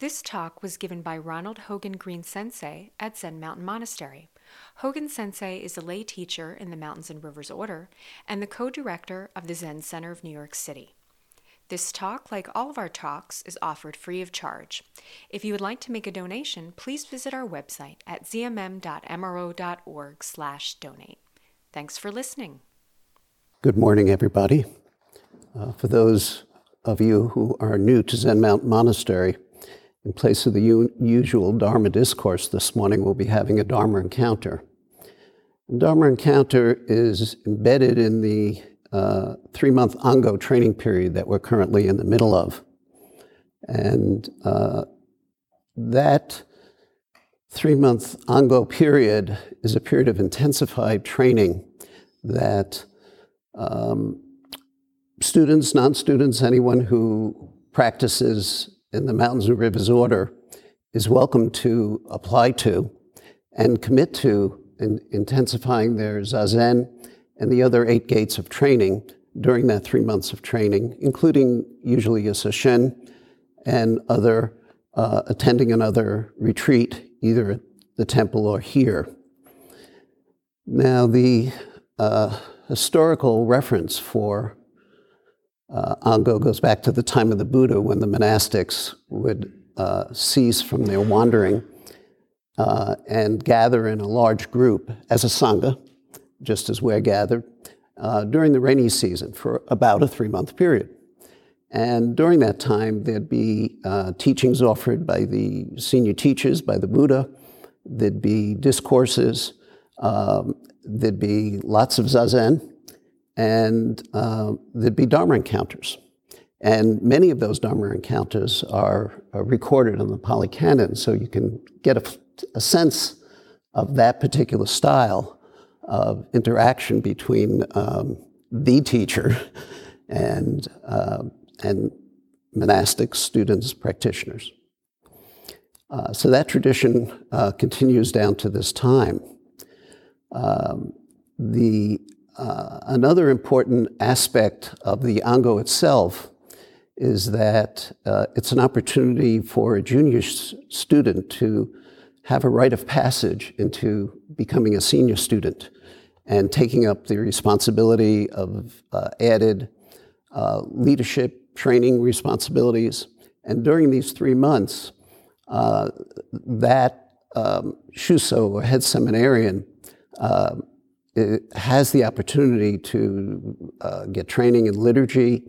This talk was given by Ronald Hogen Green Sensei at Zen Mountain Monastery. Hogen Sensei is a lay teacher in the Mountains and Rivers Order and the co director of the Zen Center of New York City. This talk, like all of our talks, is offered free of charge. If you would like to make a donation, please visit our website at zmm.mro.org/donate. Thanks for listening. Good morning, everybody. Uh, for those of you who are new to Zen Mountain Monastery, in place of the u- usual Dharma discourse this morning, we'll be having a Dharma encounter. And Dharma encounter is embedded in the uh, three month Ango training period that we're currently in the middle of. And uh, that three month Ango period is a period of intensified training that um, students, non students, anyone who practices in the Mountains and Rivers Order is welcome to apply to and commit to in intensifying their zazen and the other eight gates of training during that three months of training, including usually a sesshin and other uh, attending another retreat, either at the temple or here. Now, the uh, historical reference for uh, Ango goes back to the time of the Buddha when the monastics would uh, cease from their wandering uh, and gather in a large group as a Sangha, just as we're gathered, uh, during the rainy season for about a three month period. And during that time, there'd be uh, teachings offered by the senior teachers, by the Buddha, there'd be discourses, um, there'd be lots of zazen, and uh, there'd be Dharma encounters. And many of those Dharma encounters are, are recorded in the Pali Canon, so you can get a, a, sense of that particular style of interaction between um, the teacher and, uh, and monastics, students, practitioners. Uh, so that tradition uh, continues down to this time. Um, the uh, another important aspect of the Ango itself is that uh, it's an opportunity for a junior s- student to have a rite of passage into becoming a senior student and taking up the responsibility of uh, added uh, leadership training responsibilities. And during these three months, uh, that um, Shuso or head seminarian has the opportunity to uh, get training in liturgy,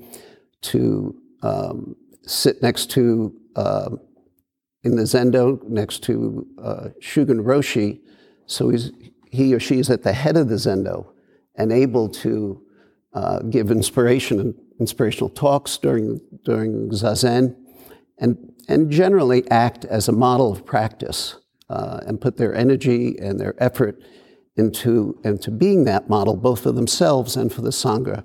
to um, sit next to, uh, in the Zendo, next to uh, Shugen Roshi. So he's, he or she is at the head of the Zendo and able to uh, give inspiration and inspirational talks during, during Zazen and, and generally act as a model of practice uh, and put their energy and their effort into, into being that model, both for themselves and for the Sangha.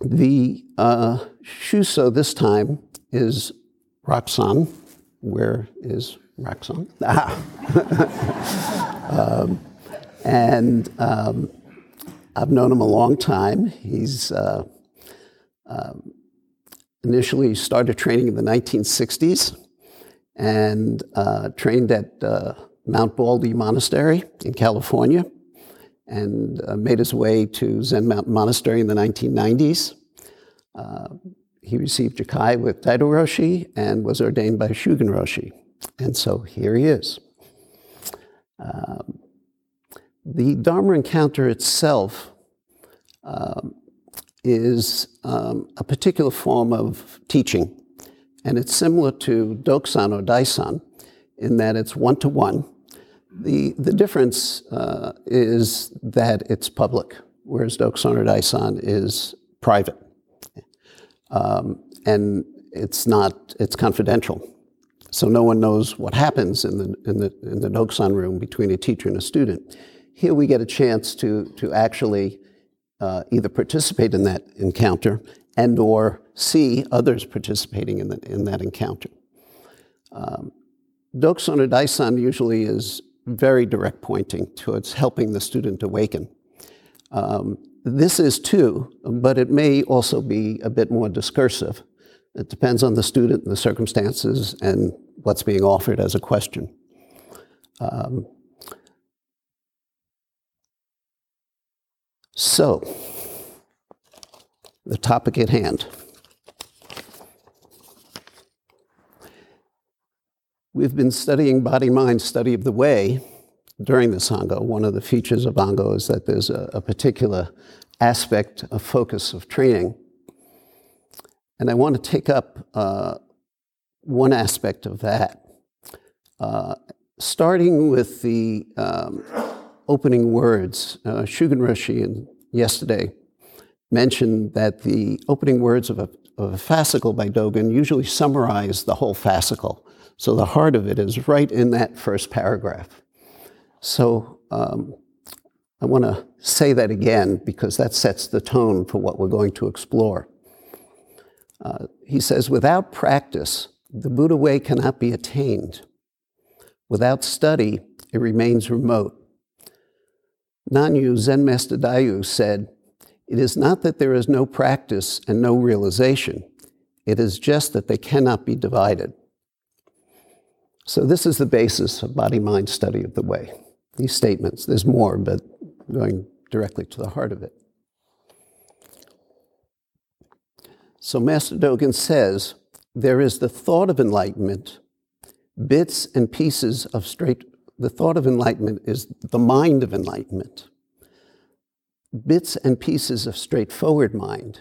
The uh, Shuso this time is Raksan. Where is Raksan? Ah. um, and um, I've known him a long time. He's uh, um, initially started training in the 1960s and uh, trained at uh, Mount Baldy Monastery in California and uh, made his way to Zen Mountain Monastery in the 1990s. Uh, he received Jukai with Daido Roshi and was ordained by Shugen Roshi. And so here he is. Um, the Dharma encounter itself um, is um, a particular form of teaching, and it's similar to Dokusan or Daisan in that it's one to one the, the difference uh, is that it's public, whereas Dokusan or Daisan is private. Um, and it's not, it's confidential. So no one knows what happens in the, in the, in the Dokusan room between a teacher and a student. Here we get a chance to, to actually uh, either participate in that encounter and or see others participating in, the, in that encounter. Um, Dokusan or Daisan usually is very direct pointing towards helping the student awaken. Um, this is too, but it may also be a bit more discursive It depends on the student and the circumstances and what's being offered as a question. Um, so, the topic at hand. We've been studying body mind study of the way during the Sangha. One of the features of Ango is that there's a, a particular aspect, a focus of training. And I want to take up uh, one aspect of that, uh, starting with the um, opening words. Uh, Shugen Roshi yesterday mentioned that the opening words of a, of a fascicle by Dogen usually summarize the whole fascicle. So the heart of it is right in that first paragraph. So um, I want to say that again because that sets the tone for what we're going to explore. Uh, he says, without practice, the Buddha way cannot be attained. Without study, it remains remote. Nanyue Zen Master Dayu said, It is not that there is no practice and no realization, it is just that they cannot be divided. So, this is the basis of body mind study of the way. These statements, there's more, but going directly to the heart of it. So, Master Dogen says there is the thought of enlightenment, bits and pieces of straight, the thought of enlightenment is the mind of enlightenment, bits and pieces of straightforward mind,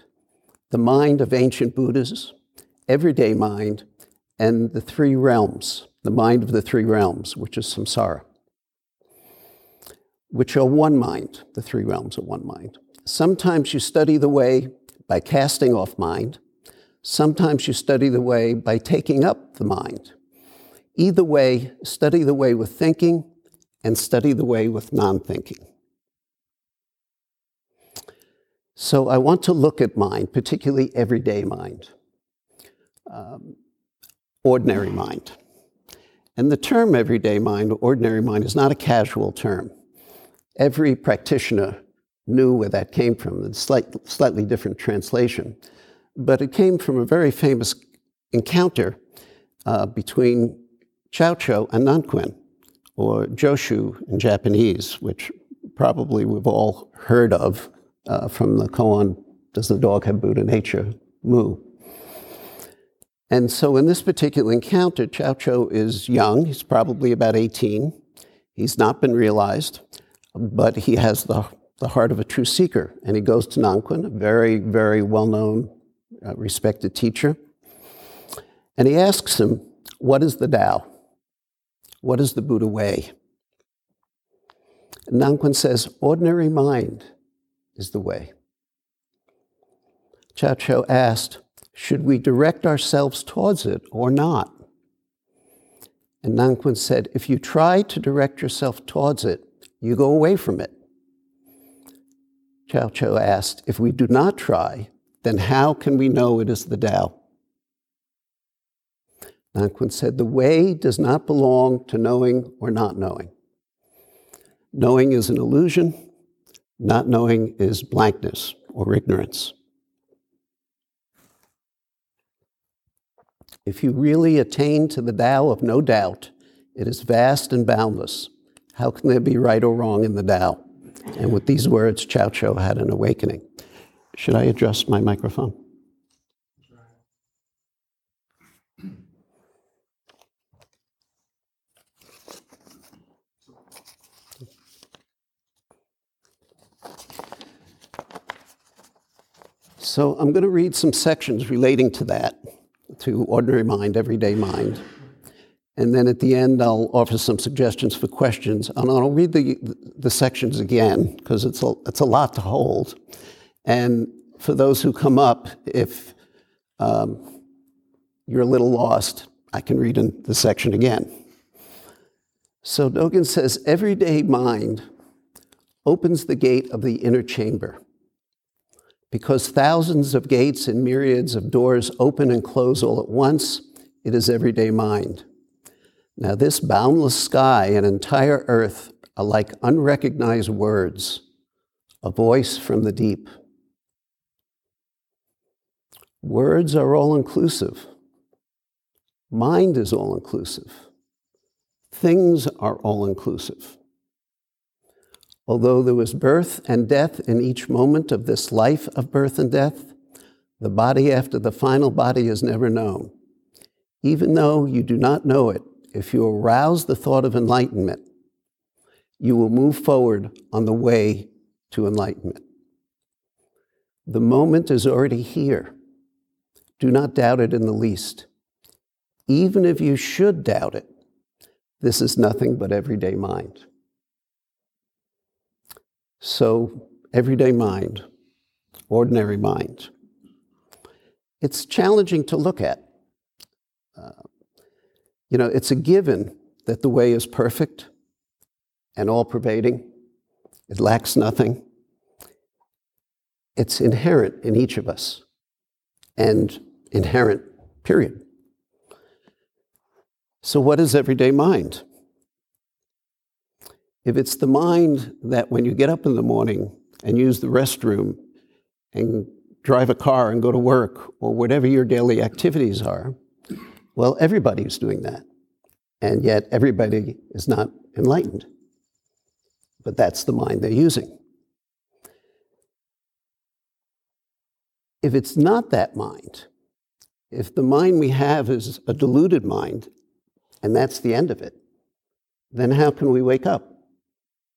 the mind of ancient Buddhas, everyday mind, and the three realms the mind of the three realms, which is samsara, which are one mind, the three realms are one mind. Sometimes you study the way by casting off mind, sometimes you study the way by taking up the mind. Either way, study the way with thinking and study the way with non thinking. So I want to look at mind, particularly everyday mind, um, ordinary mind. And the term everyday mind, ordinary mind, is not a casual term. Every practitioner knew where that came from, a slight, slightly different translation. But it came from a very famous encounter uh, between Chow Cho and Nanquan, or Joshu in Japanese, which probably we've all heard of uh, from the koan, Does the Dog Have Buddha Nature? Mu. And so in this particular encounter, Chow Cho is young. He's probably about 18. He's not been realized, but he has the, the heart of a true seeker. And he goes to Nanquan, a very, very well known, uh, respected teacher. And he asks him, What is the Tao? What is the Buddha way? And Nanquan says, Ordinary mind is the way. Chow Cho asked, should we direct ourselves towards it or not? And Nanquan said, if you try to direct yourself towards it, you go away from it. Chow Cho asked, if we do not try, then how can we know it is the Tao? Nanquan said, the way does not belong to knowing or not knowing. Knowing is an illusion, not knowing is blankness or ignorance. If you really attain to the Tao of no doubt, it is vast and boundless. How can there be right or wrong in the Tao? And with these words, Chow Cho had an awakening. Should I adjust my microphone? So I'm going to read some sections relating to that to ordinary mind, everyday mind. And then at the end, I'll offer some suggestions for questions. And I'll read the, the sections again, because it's a, it's a lot to hold. And for those who come up, if um, you're a little lost, I can read in the section again. So Dogen says, everyday mind opens the gate of the inner chamber because thousands of gates and myriads of doors open and close all at once, it is everyday mind. Now, this boundless sky and entire earth are like unrecognized words, a voice from the deep. Words are all inclusive. Mind is all inclusive. Things are all inclusive. Although there was birth and death in each moment of this life of birth and death, the body after the final body is never known. Even though you do not know it, if you arouse the thought of enlightenment, you will move forward on the way to enlightenment. The moment is already here. Do not doubt it in the least. Even if you should doubt it, this is nothing but everyday mind. So, everyday mind, ordinary mind. It's challenging to look at. Uh, you know, it's a given that the way is perfect and all pervading, it lacks nothing. It's inherent in each of us and inherent, period. So, what is everyday mind? If it's the mind that when you get up in the morning and use the restroom and drive a car and go to work or whatever your daily activities are, well, everybody's doing that. And yet everybody is not enlightened. But that's the mind they're using. If it's not that mind, if the mind we have is a deluded mind, and that's the end of it, then how can we wake up?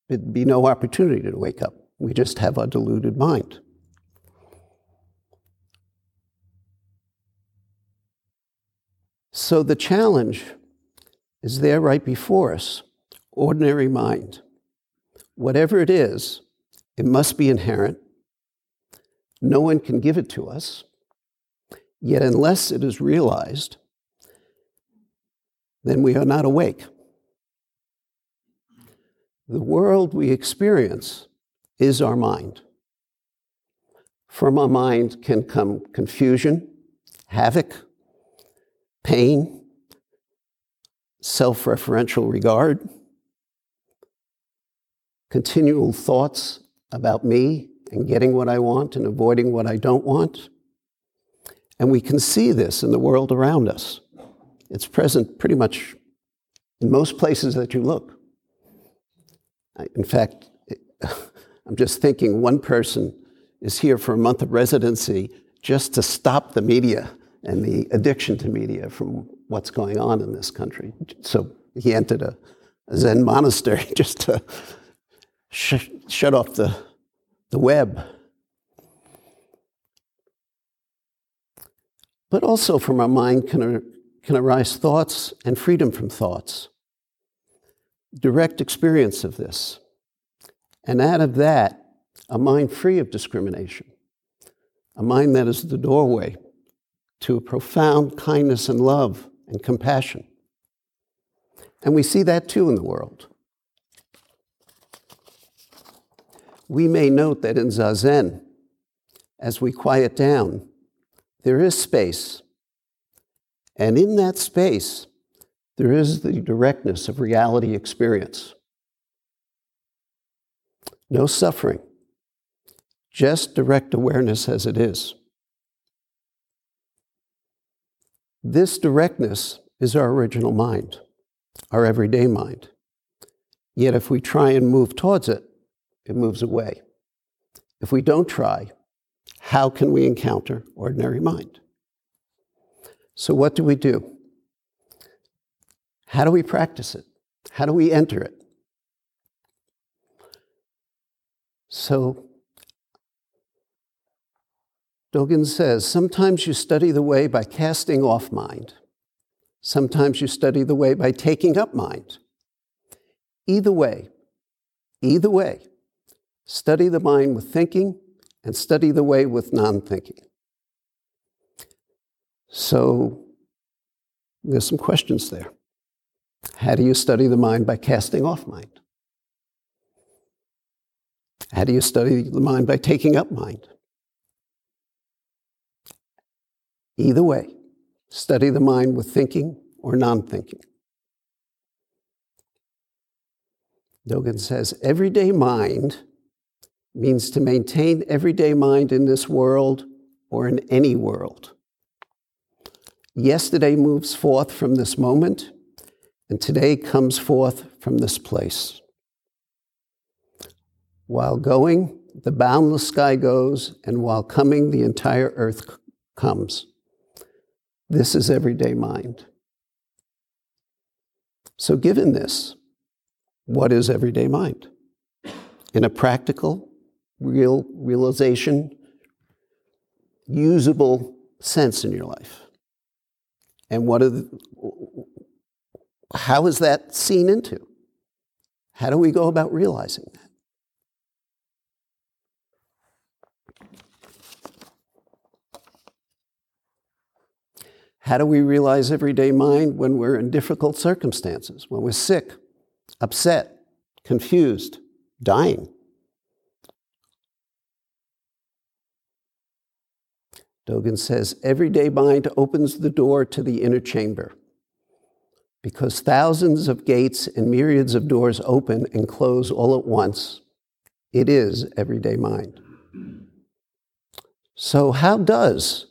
There'd be no opportunity to wake up. We just have a deluded mind. So the challenge is there right before us ordinary mind. Whatever it is, it must be inherent. No one can give it to us. Yet, unless it is realized, then we are not awake. The world we experience is our mind. From our mind can come confusion, havoc, pain, self referential regard, continual thoughts about me and getting what I want and avoiding what I don't want. And we can see this in the world around us. It's present pretty much in most places that you look. In fact, I'm just thinking one person is here for a month of residency just to stop the media and the addiction to media from what's going on in this country. So he entered a, Zen monastery just to sh- shut off the, the web. But also from our mind can, can arise thoughts and freedom from thoughts direct experience of this. And out of that, a mind free of discrimination, a mind that is the doorway to a profound kindness and love and compassion. And we see that too in the world. We may note that in Zazen, as we quiet down, there is space. And in that space, there is the directness of reality experience. No suffering, just direct awareness as it is. This directness is our original mind, our everyday mind. Yet if we try and move towards it, it moves away. If we don't try, how can we encounter ordinary mind? So, what do we do? How do we practice it? How do we enter it? So, Dogen says sometimes you study the way by casting off mind, sometimes you study the way by taking up mind. Either way, either way, study the mind with thinking and study the way with non thinking. So, there's some questions there. How do you study the mind by casting off mind? How do you study the mind by taking up mind? Either way, study the mind with thinking or non thinking. Dogen says everyday mind means to maintain everyday mind in this world or in any world. Yesterday moves forth from this moment, and today comes forth from this place. While going, the boundless sky goes, and while coming, the entire earth comes. This is everyday mind. So, given this, what is everyday mind? In a practical, real realization, usable sense in your life. And what are the, how is that seen into? How do we go about realizing that? How do we realize everyday mind when we're in difficult circumstances, when we're sick, upset, confused, dying? Dogen says, everyday mind opens the door to the inner chamber. Because thousands of gates and myriads of doors open and close all at once, it is everyday mind. So, how does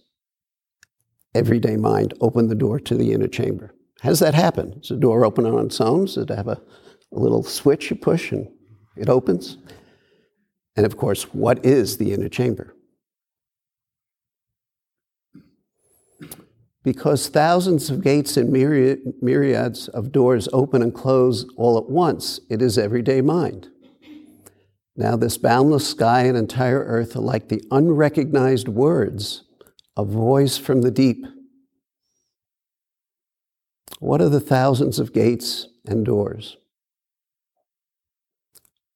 everyday mind open the door to the inner chamber. How does that happen? Does the door open on its own? Does it have a, a little switch you push and it opens? And of course, what is the inner chamber? Because thousands of gates and myriad, myriads of doors open and close all at once, it is everyday mind. Now, this boundless sky and entire earth are like the unrecognized words a voice from the deep. What are the thousands of gates and doors?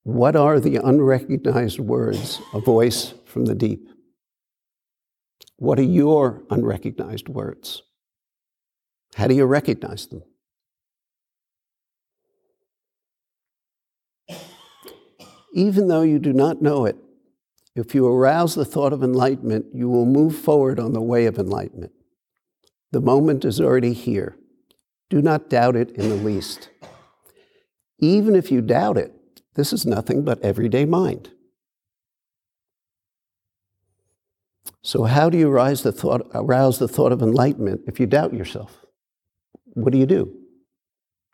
What are the unrecognized words, a voice from the deep? What are your unrecognized words? How do you recognize them? Even though you do not know it, if you arouse the thought of enlightenment, you will move forward on the way of enlightenment. The moment is already here. Do not doubt it in the least. Even if you doubt it, this is nothing but everyday mind. So, how do you arouse the thought, arouse the thought of enlightenment if you doubt yourself? What do you do?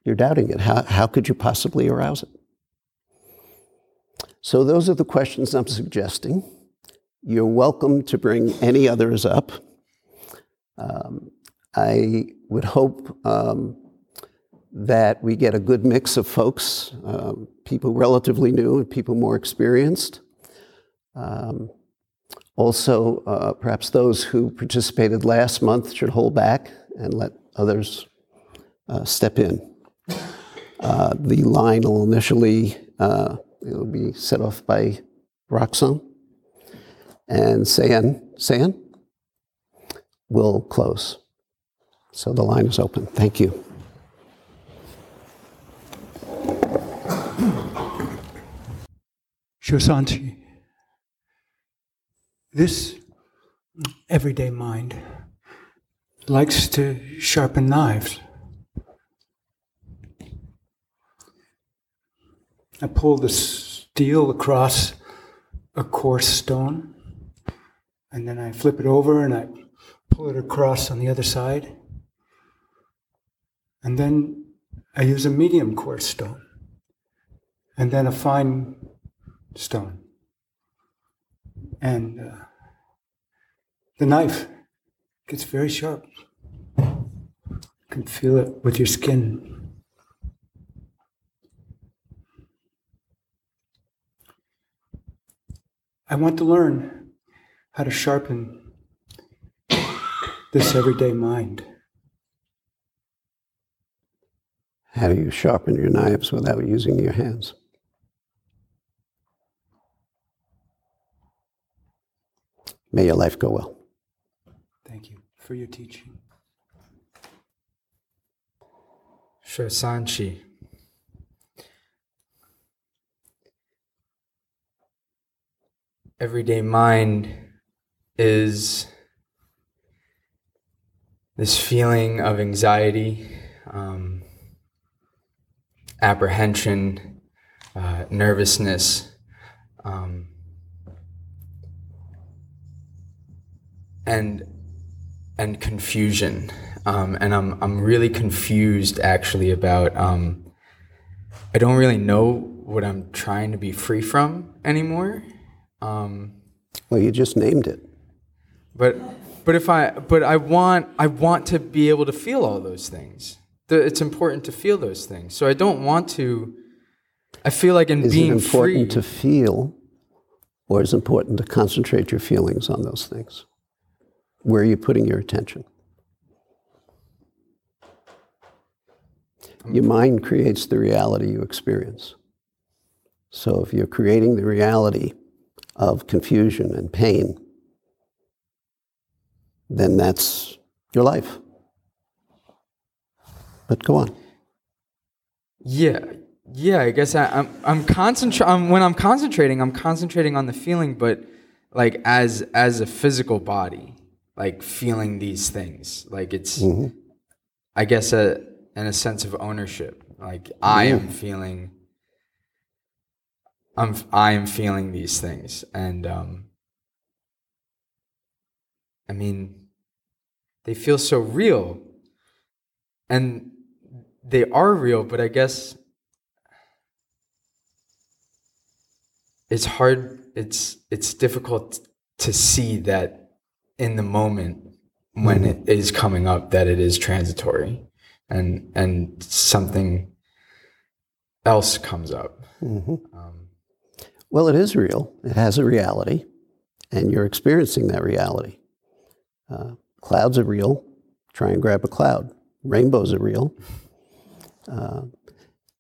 You're doubting it. How, how could you possibly arouse it? So, those are the questions I'm suggesting. You're welcome to bring any others up. Um, I would hope um, that we get a good mix of folks, um, people relatively new and people more experienced. Um, also, uh, perhaps those who participated last month should hold back and let others uh, step in. Uh, the line will initially uh, It'll be set off by Roxanne. And Sayan, Sayan will close. So the line is open. Thank you. Shosanti, this everyday mind likes to sharpen knives. I pull the steel across a coarse stone, and then I flip it over and I pull it across on the other side. And then I use a medium coarse stone, and then a fine stone. And uh, the knife gets very sharp. You can feel it with your skin. I want to learn how to sharpen this everyday mind. How do you sharpen your knives without using your hands? May your life go well. Thank you for your teaching. Shosanshi. everyday mind is this feeling of anxiety, um, apprehension, uh, nervousness. Um, and and confusion. Um, and I'm I'm really confused actually about um, I don't really know what I'm trying to be free from anymore. Um, Well, you just named it. but but if I but I want I want to be able to feel all those things. The, it's important to feel those things. So I don't want to. I feel like in Is being it important free. to feel, or is important to concentrate your feelings on those things? Where are you putting your attention? Hmm. Your mind creates the reality you experience. So if you're creating the reality of confusion and pain, then that's your life. But go on. Yeah, yeah. I guess I, I'm I'm concentrating. When I'm concentrating, I'm concentrating on the feeling, but like as as a physical body, like feeling these things. Like it's, I guess, a in a sense of ownership. Like I am feeling. I'm I am feeling these things, and um, I mean, they feel so real, and they are real, but I guess it's hard. It's it's difficult to see that in the moment when it is coming up that it is transitory, and and something else comes up. Um, Well, it is real. It has a reality, and you're experiencing that reality. Uh, clouds are real. Try and grab a cloud. Rainbows are real. Uh,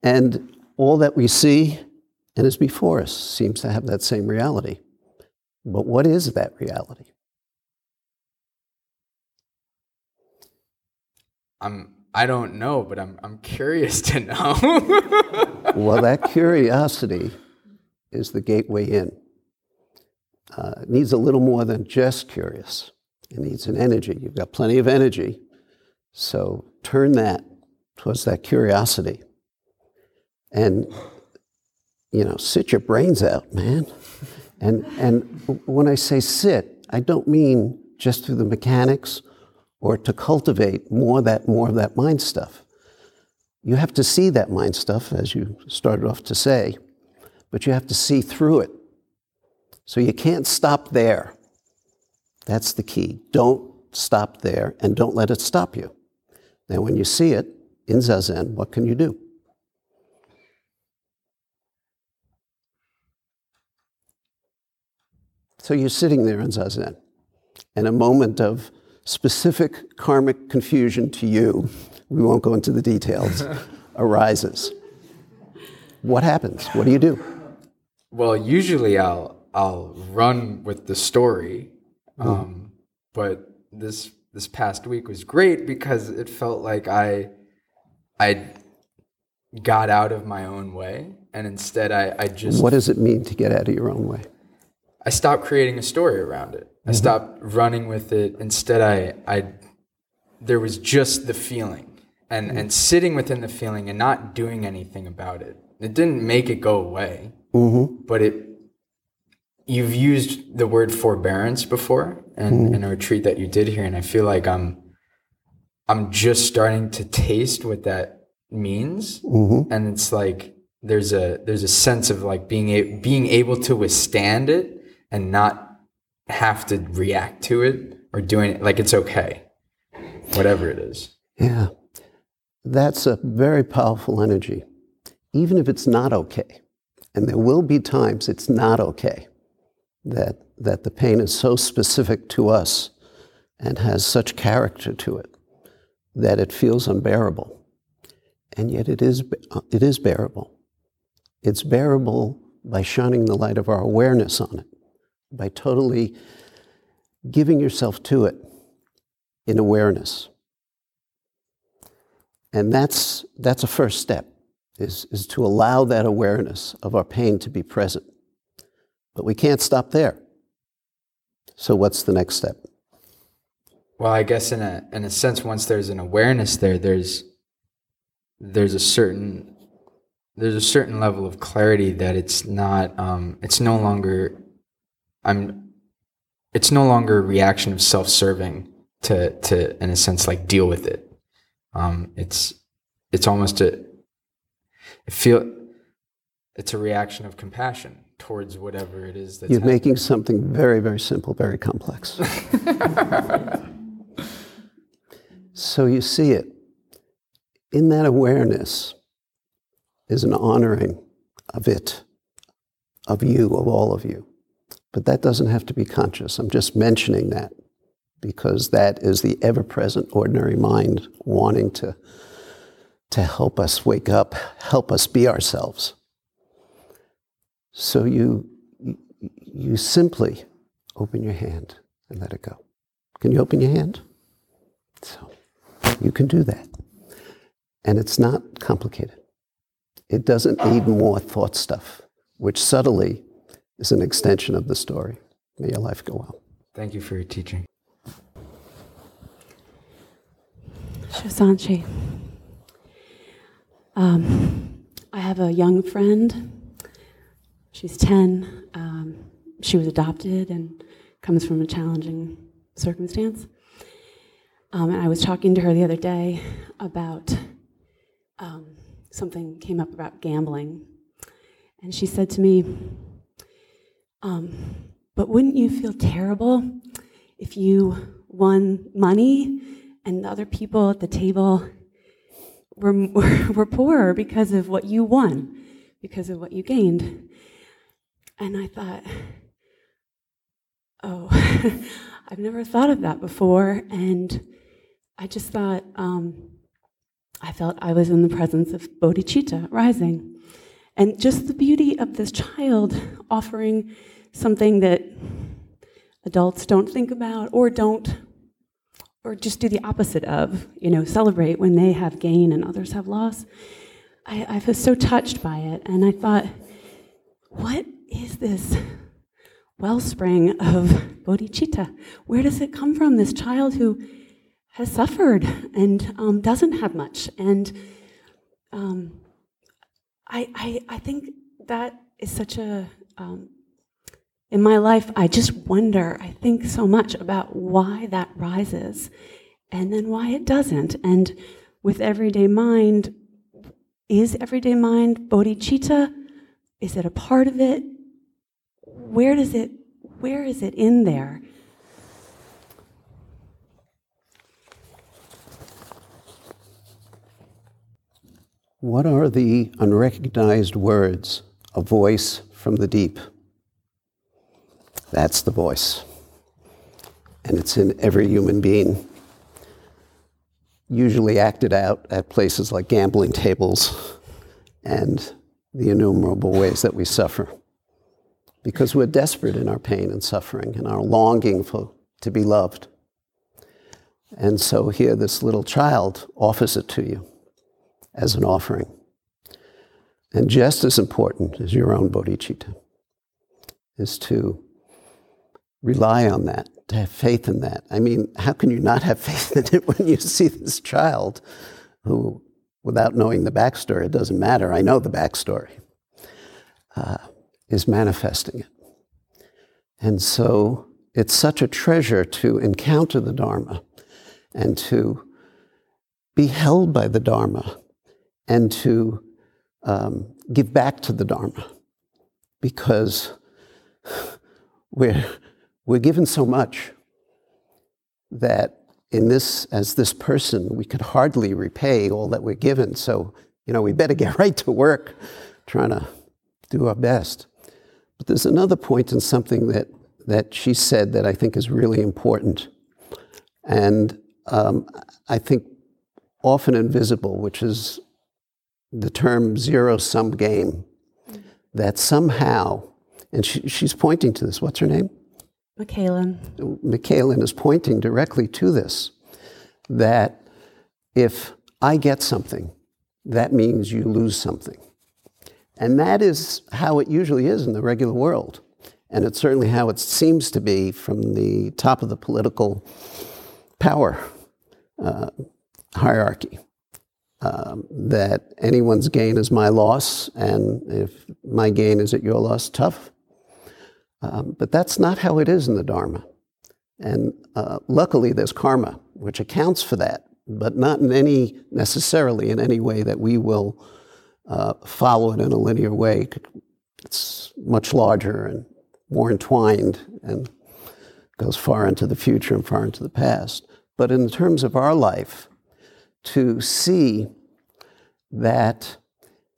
and all that we see and is before us seems to have that same reality. But what is that reality? I'm I don't know, but I'm I'm curious to know. well, that curiosity is the gateway in. Uh, it needs a little more than just curious. It needs an energy. You've got plenty of energy. So turn that towards that curiosity. And, you know, sit your brains out, man. And, and when I say sit, I don't mean just through the mechanics or to cultivate more that more of that mind stuff. You have to see that mind stuff, as you started off to say, but you have to see through it. So you can't stop there. That's the key. Don't stop there and don't let it stop you. Now, when you see it in Zazen, what can you do? So you're sitting there in Zazen, and a moment of specific karmic confusion to you, we won't go into the details, arises. What happens? What do you do? well, usually I'll I'll run with the story, um, but this this past week was great because it felt like I I got out of my own way, and instead I I just What does it mean to get out of your own way? I stopped creating a story around it. I mm-hmm. stopped running with it. Instead, I, I, there was just the feeling and, mm-hmm. and sitting within the feeling and not doing anything about it. It didn't make it go away, mm-hmm. but it, you've used the word forbearance before and in a retreat that you did here. And I feel like I'm, I'm just starting to taste what that means. And it's like, there's a, there's a sense of like being, a, being able to withstand it and not have to react to it or doing it like it's okay, whatever it is. Yeah. That's a very powerful energy, even if it's not okay. And there will be times it's not okay that, that the pain is so specific to us and has such character to it that it feels unbearable. And yet it is, it is bearable. It's bearable by shining the light of our awareness on it, by totally giving yourself to it in awareness. And that's, that's a first step, is, is to allow that awareness of our pain to be present. But we can't stop there. So what's the next step? Well, I guess in a in a sense, once there's an awareness there, there's there's a certain there's a certain level of clarity that it's not um, it's no longer I'm it's no longer a reaction of self-serving to to in a sense like deal with it. Um, it's it's almost a I feel it's a reaction of compassion towards whatever it is that's You're happening. making something very, very simple, very complex. so you see it. In that awareness is an honoring of it, of you, of all of you. But that doesn't have to be conscious. I'm just mentioning that because that is the ever present ordinary mind wanting to, to help us wake up, help us be ourselves. So you, you simply open your hand and let it go. Can you open your hand? So you can do that. And it's not complicated. It doesn't need more thought stuff, which subtly is an extension of the story. May your life go well. Thank you for your teaching. Shasanshi. Um, I have a young friend. She's 10. Um, she was adopted and comes from a challenging circumstance. Um, and I was talking to her the other day about um, something came up about gambling. And she said to me, um, But wouldn't you feel terrible if you won money and the other people at the table were, were, were poorer because of what you won, because of what you gained? And I thought, oh, I've never thought of that before. And I just thought, um, I felt I was in the presence of bodhicitta rising. And just the beauty of this child offering something that adults don't think about or don't, or just do the opposite of, you know, celebrate when they have gain and others have loss. I, I was so touched by it. And I thought, what is this wellspring of bodhicitta? Where does it come from? This child who has suffered and um, doesn't have much. And um, I, I, I, think that is such a, um, in my life, I just wonder, I think so much about why that rises and then why it doesn't. And with everyday mind, is everyday mind bodhicitta? Is it a part of it? Where does it, where is it in there? What are the unrecognized words? A voice from the deep. That's the voice. And it's in every human being. Usually acted out at places like gambling tables and the innumerable ways that we suffer. Because we're desperate in our pain and suffering and our longing for, to be loved. And so here, this little child offers it to you as an offering. And just as important as your own bodhicitta is to rely on that, to have faith in that. I mean, how can you not have faith in it when you see this child who, without knowing the backstory, it doesn't matter, I know the backstory, uh, is manifesting it. And so it's such a treasure to encounter the Dharma and to be held by the Dharma and to um, give back to the Dharma because we're, we're given so much that in this, as this person, we could hardly repay all that we're given. So, you know, we better get right to work trying to do our best. But there's another point in something that, that she said that I think is really important. And um, I think often invisible, which is the term zero sum game. That somehow, and she, she's pointing to this, what's her name? Michaelan. Michaelan is pointing directly to this that if I get something, that means you lose something. And that is how it usually is in the regular world. And it's certainly how it seems to be from the top of the political power uh, hierarchy. Um, that anyone's gain is my loss, and if my gain is at your loss, tough. Um, but that's not how it is in the Dharma. And uh, luckily, there's karma, which accounts for that, but not in any necessarily in any way that we will uh, follow it in a linear way. It's much larger and more entwined and goes far into the future and far into the past. But in terms of our life, to see that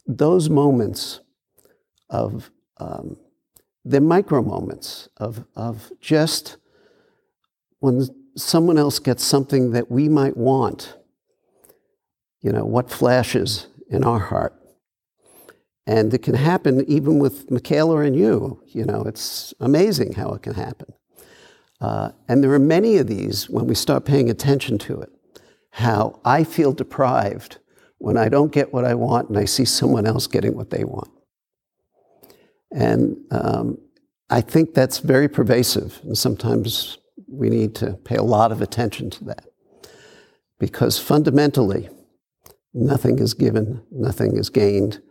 those moments of um, the micro moments of, of just when someone else gets something that we might want, you know, what flashes in our heart. And it can happen even with Michaela and you. You know, it's amazing how it can happen. Uh, and there are many of these when we start paying attention to it. How I feel deprived when I don't get what I want and I see someone else getting what they want. And um, I think that's very pervasive. And sometimes we need to pay a lot of attention to that. Because fundamentally, nothing is given, nothing is gained,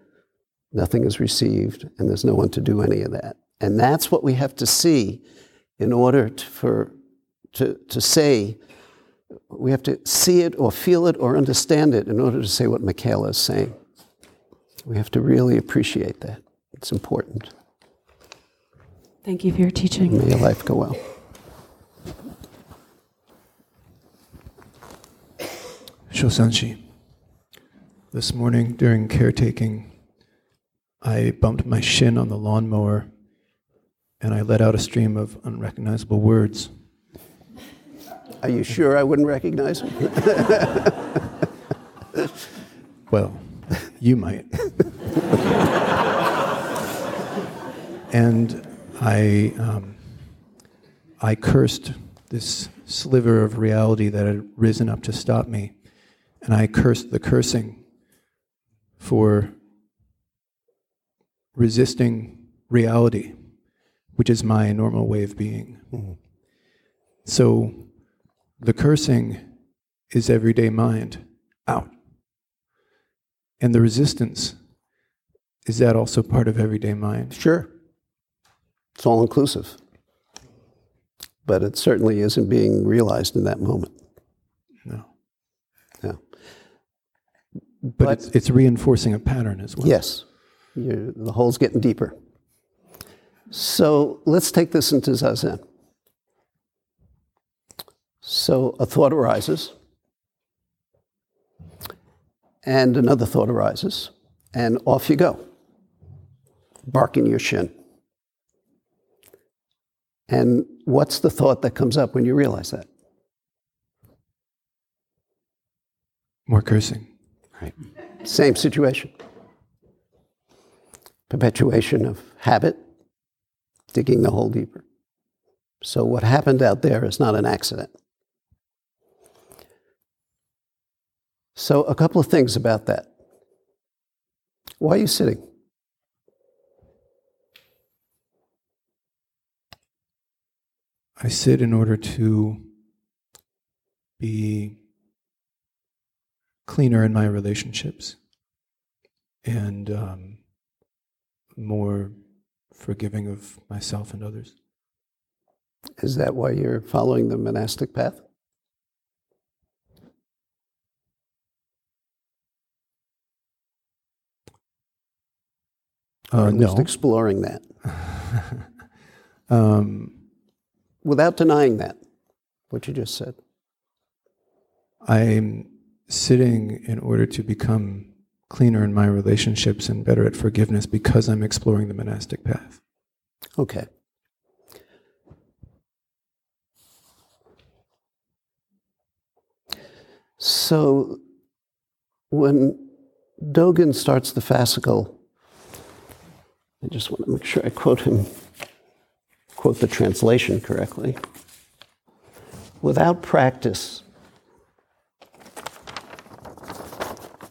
nothing is received, and there's no one to do any of that. And that's what we have to see in order to, for, to, to say, we have to see it or feel it or understand it in order to say what Michaela is saying. We have to really appreciate that. It's important. Thank you for your teaching. May your life go well. Shosanshi, this morning during caretaking, I bumped my shin on the lawnmower and I let out a stream of unrecognizable words. Are you sure I wouldn't recognize him? well, you might. and I, um, I cursed this sliver of reality that had risen up to stop me. And I cursed the cursing for resisting reality, which is my normal way of being. Mm-hmm. So the cursing is everyday mind out. And the resistance, is that also part of everyday mind? Sure. It's all inclusive. But it certainly isn't being realized in that moment. No. Yeah. But, but it's, it's, reinforcing a pattern as well. Yes. You're, the hole's getting deeper. So let's take this into Zazen. So a thought arises, and another thought arises, and off you go, barking your shin. And what's the thought that comes up when you realize that? More cursing. Right. Same situation. Perpetuation of habit, digging the hole deeper. So, what happened out there is not an accident. So, a couple of things about that. Why are you sitting? I sit in order to be cleaner in my relationships and um, more forgiving of myself and others. Is that why you're following the monastic path? Uh, or at least no. exploring that. um, Without denying that, what you just said. I'm sitting in order to become cleaner in my relationships and better at forgiveness because I'm exploring the monastic path. Okay. So when Dogen starts the fascicle, I just want to make sure I quote him, quote the translation correctly. Without practice,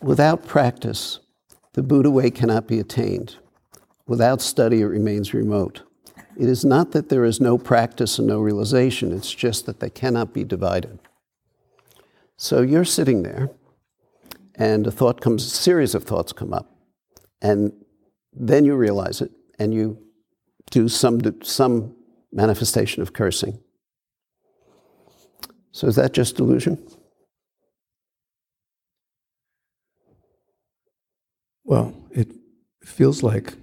without practice, the Buddha way cannot be attained. Without study, it remains remote. It is not that there is no practice and no realization, it's just that they cannot be divided. So you're sitting there, and a thought comes, a series of thoughts come up, and then you realize it, and you do some, some manifestation of cursing. So is that just delusion? Well, it feels like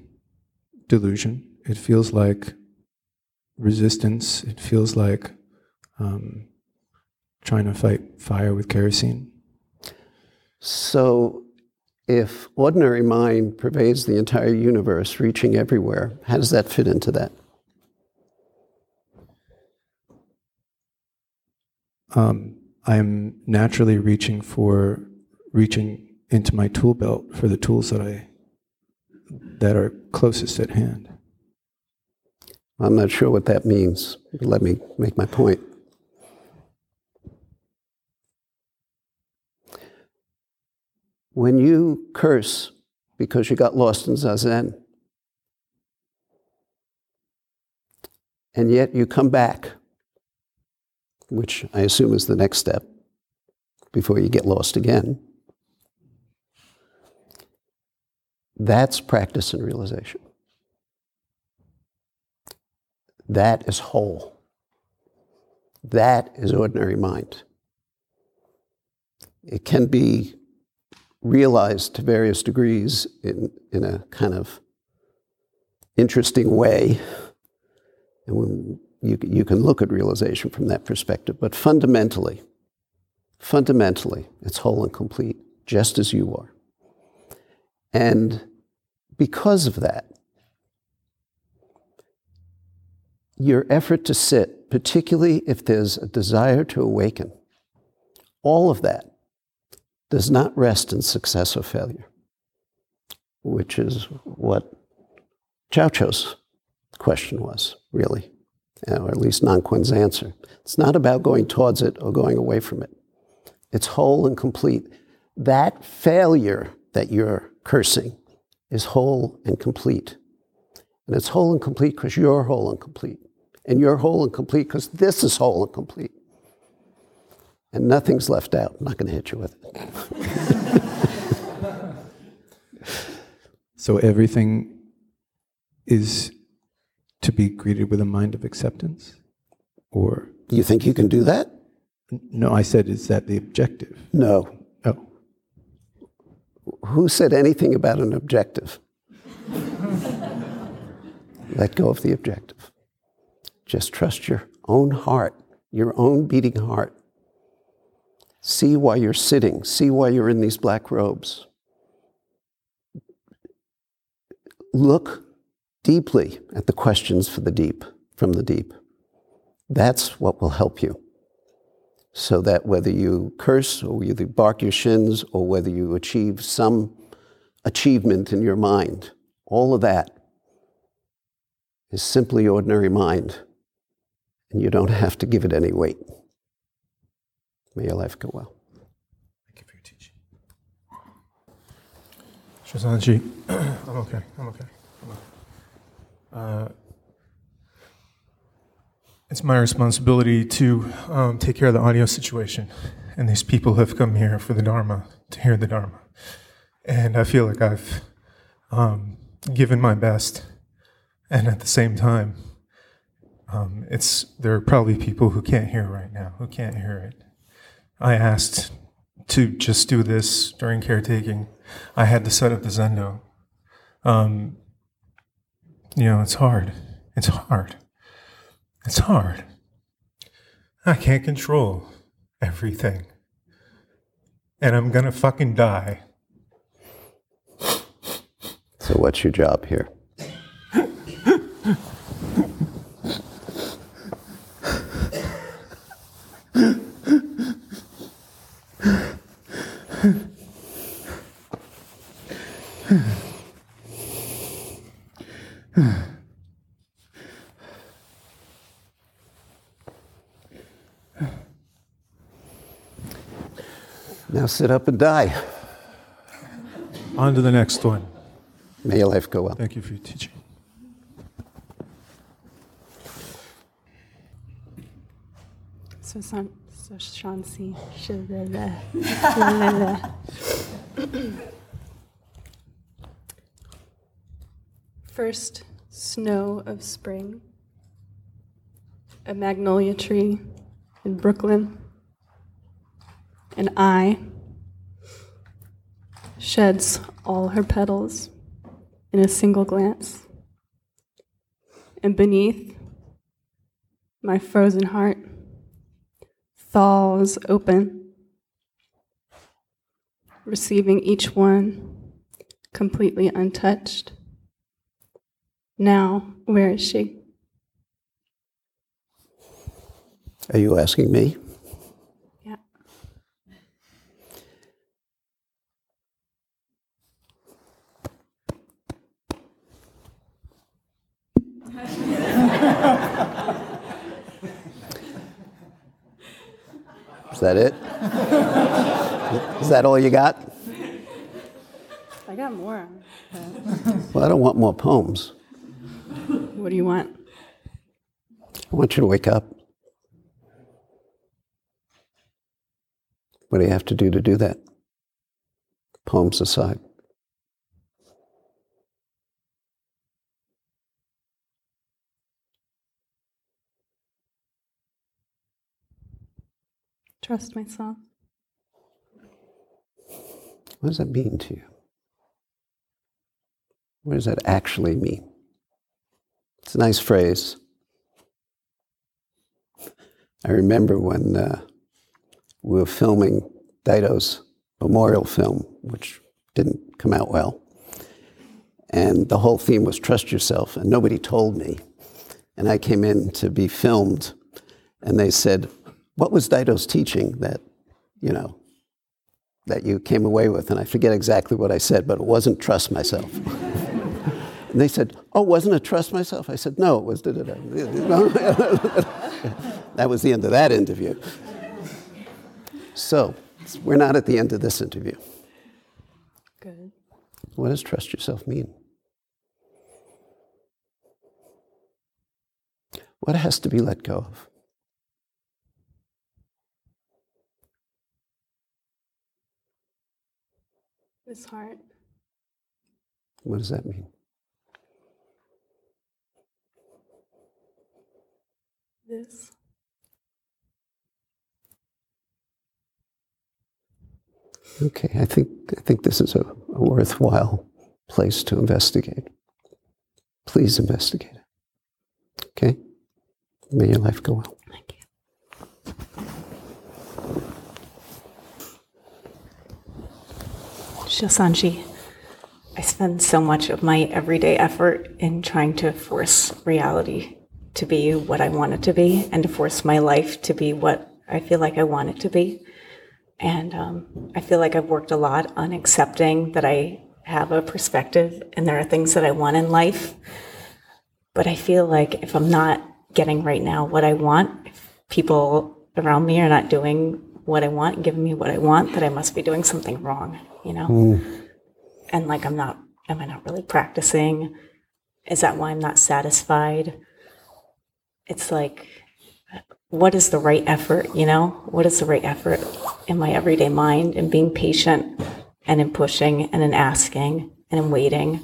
delusion. It feels like resistance. It feels like um, trying to fight fire with kerosene. So if ordinary mind pervades the entire universe, reaching everywhere, how does that fit into that? Um, I'm naturally reaching for reaching into my tool belt for the tools that I that are closest at hand. I'm not sure what that means. Let me make my point. When you curse because you got lost in Zazen, and yet you come back, which I assume is the next step before you get lost again, that's practice and realization. That is whole. That is ordinary mind. It can be realized to various degrees in, in a kind of interesting way. And when you, you can look at realization from that perspective. But fundamentally, fundamentally, it's whole and complete, just as you are. And because of that, your effort to sit, particularly if there's a desire to awaken, all of that does not rest in success or failure, which is what Zhaozhou's question was, really, uh, or at least Nanquan's answer. It's not about going towards it or going away from it. It's whole and complete. That failure that you're cursing is whole and complete. And it's whole and complete because you're whole and complete. And you're whole and complete because this is whole and complete. And nothing's left out. I'm not going to hit you with it. so everything is to be greeted with a mind of acceptance? Or. You think you can do that? No, I said, is that the objective? No. Oh. Who said anything about an objective? Let go of the objective. Just trust your own heart, your own beating heart. See why you're sitting, see why you're in these black robes. Look deeply at the questions for the deep, from the deep. That's what will help you. So that whether you curse or you bark your shins or whether you achieve some achievement in your mind, all of that is simply ordinary mind and you don't have to give it any weight. May your life go well. Thank you for your teaching. Shazanji, I'm okay. I'm okay. Uh, it's my responsibility to um, take care of the audio situation. And these people have come here for the Dharma, to hear the Dharma. And I feel like I've um, given my best. And at the same time, um, it's there are probably people who can't hear right now, who can't hear it. I asked to just do this during caretaking. I had to set up the Zendo. Um, you know, it's hard. It's hard. It's hard. I can't control everything. And I'm gonna fucking die. So, what's your job here? Now sit up and die. On to the next one. May your life go well. Thank you for your teaching. So, so Shansi. First snow of spring, a magnolia tree in Brooklyn and I sheds all her petals in a single glance. And beneath, my frozen heart thaws open, receiving each one completely untouched. Now, where is she? Are you asking me? Yeah. Is that it? Is that all you got? I got more. Well, I don't want more poems. What do you want? I want you to wake up. What do you have to do to do that? Poems aside. Trust myself. What does that mean to you? What does that actually mean? It's a nice phrase. I remember when uh, we were filming Daido's memorial film, which didn't come out well. And the whole theme was trust yourself, and nobody told me. And I came in to be filmed, and they said, What was Daido's teaching that, you know, that you came away with? And I forget exactly what I said, but it wasn't trust myself. and they said, Oh, wasn't it trust myself? I said, No, it was. Da-da-da." that was the end of that interview. So, we're not at the end of this interview. Good. What does trust yourself mean? What has to be let go of? This heart. What does that mean? This. Okay, I think, I think this is a, a worthwhile place to investigate. Please investigate it. Okay? May your life go well. Thank you. Shasanji, I spend so much of my everyday effort in trying to force reality to be what I want it to be and to force my life to be what I feel like I want it to be. And um, I feel like I've worked a lot on accepting that I have a perspective and there are things that I want in life. But I feel like if I'm not getting right now what I want, if people around me are not doing what I want giving me what I want, that I must be doing something wrong, you know? Hmm. And like, I'm not, am I not really practicing? Is that why I'm not satisfied? It's like, what is the right effort, you know? What is the right effort in my everyday mind and being patient and in pushing and in asking and in waiting?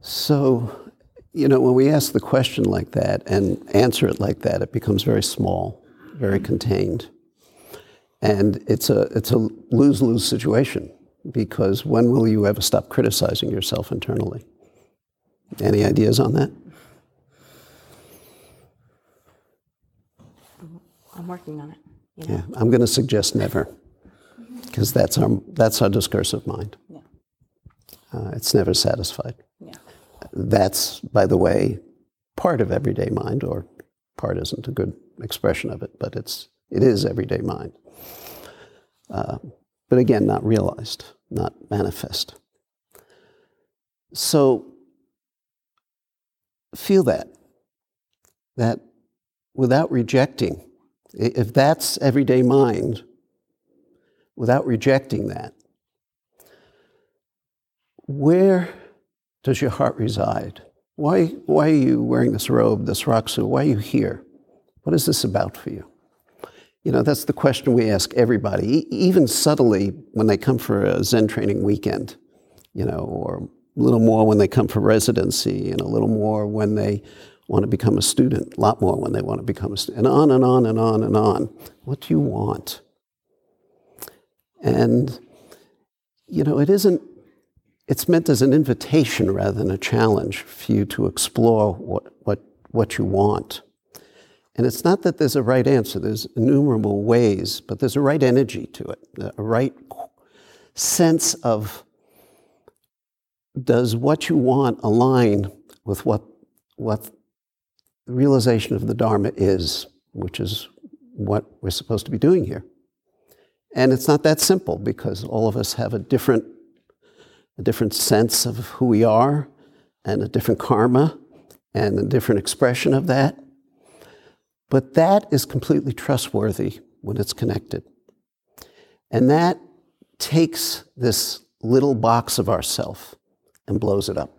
So, you know, when we ask the question like that and answer it like that, it becomes very small, very contained. And it's a, it's a lose lose situation because when will you ever stop criticizing yourself internally? Any ideas on that? I'm working on it. You know? Yeah, I'm going to suggest never because that's our, that's our discursive mind. Yeah. Uh, it's never satisfied. Yeah. That's, by the way, part of everyday mind, or part isn't a good expression of it, but it's, it is everyday mind. Uh, but again, not realized, not manifest. So feel that, that without rejecting, if that's everyday mind, without rejecting that, where does your heart reside? Why, why are you wearing this robe, this rock suit? Why are you here? What is this about for you? You know, that's the question we ask everybody, even subtly when they come for a Zen training weekend, you know, or a little more when they come for residency, and a little more when they want to become a student, a lot more when they want to become a student, and on and on and on and on. What do you want? And, you know, it isn't, it's meant as an invitation rather than a challenge for you to explore what, what, what you want. And it's not that there's a right answer, there's innumerable ways, but there's a right energy to it, a right sense of does what you want align with what, what the realization of the Dharma is, which is what we're supposed to be doing here. And it's not that simple because all of us have a different, a different sense of who we are and a different karma and a different expression of that. But that is completely trustworthy when it's connected. And that takes this little box of ourself and blows it up.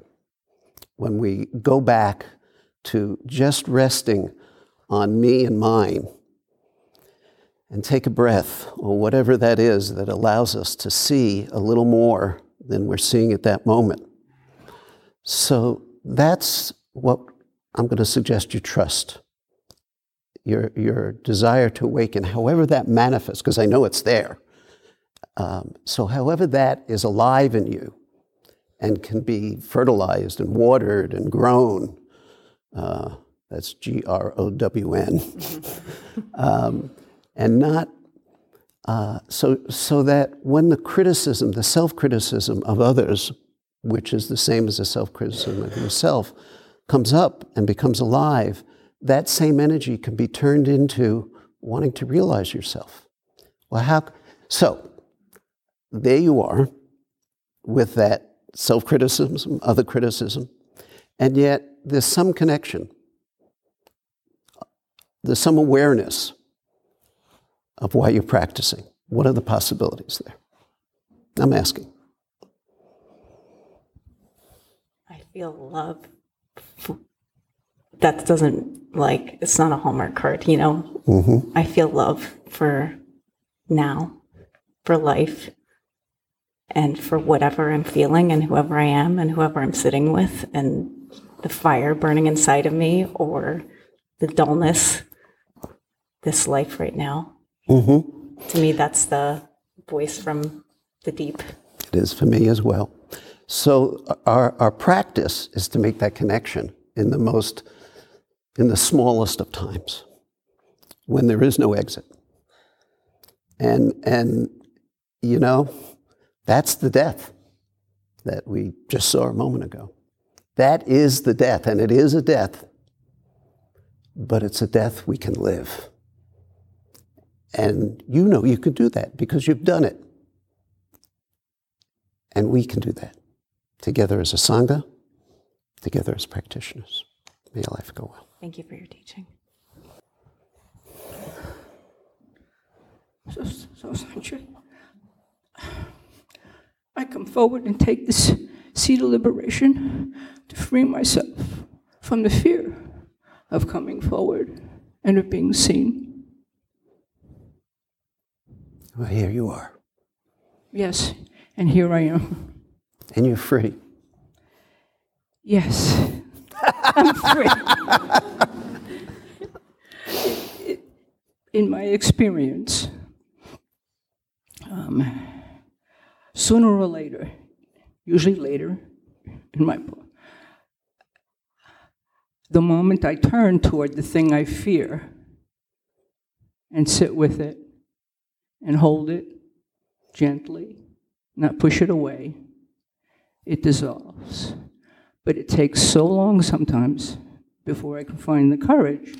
When we go back to just resting on me and mine and take a breath or whatever that is that allows us to see a little more than we're seeing at that moment. So that's what I'm going to suggest you trust. Your, your desire to awaken, however that manifests, because I know it's there. Um, so, however that is alive in you and can be fertilized and watered and grown, uh, that's G R O W N. um, and not uh, so, so that when the criticism, the self criticism of others, which is the same as the self criticism of yourself, comes up and becomes alive, that same energy can be turned into wanting to realize yourself. Well, how? So, there you are with that self criticism, other criticism, and yet there's some connection. There's some awareness of why you're practicing. What are the possibilities there? I'm asking. I feel love. That doesn't like it's not a Hallmark card, you know. Mm-hmm. I feel love for now, for life, and for whatever I'm feeling, and whoever I am, and whoever I'm sitting with, and the fire burning inside of me, or the dullness. This life right now. Mm-hmm. To me, that's the voice from the deep. It is for me as well. So our, our practice is to make that connection in the most, in the smallest of times, when there is no exit. And, and you know, that's the death that we just saw a moment ago. That is the death, and it is a death, but it's a death we can live. And you know you can do that because you've done it. And we can do that together as a Sangha, together as practitioners. May your life go well. Thank you for your teaching. So, so Sanjay, I come forward and take this seed of liberation to free myself from the fear of coming forward and of being seen. Well, here you are. Yes, and here I am. And you're free. Yes, In my experience, um, sooner or later, usually later, in my book, the moment I turn toward the thing I fear and sit with it and hold it gently, not push it away, it dissolves. But it takes so long sometimes before I can find the courage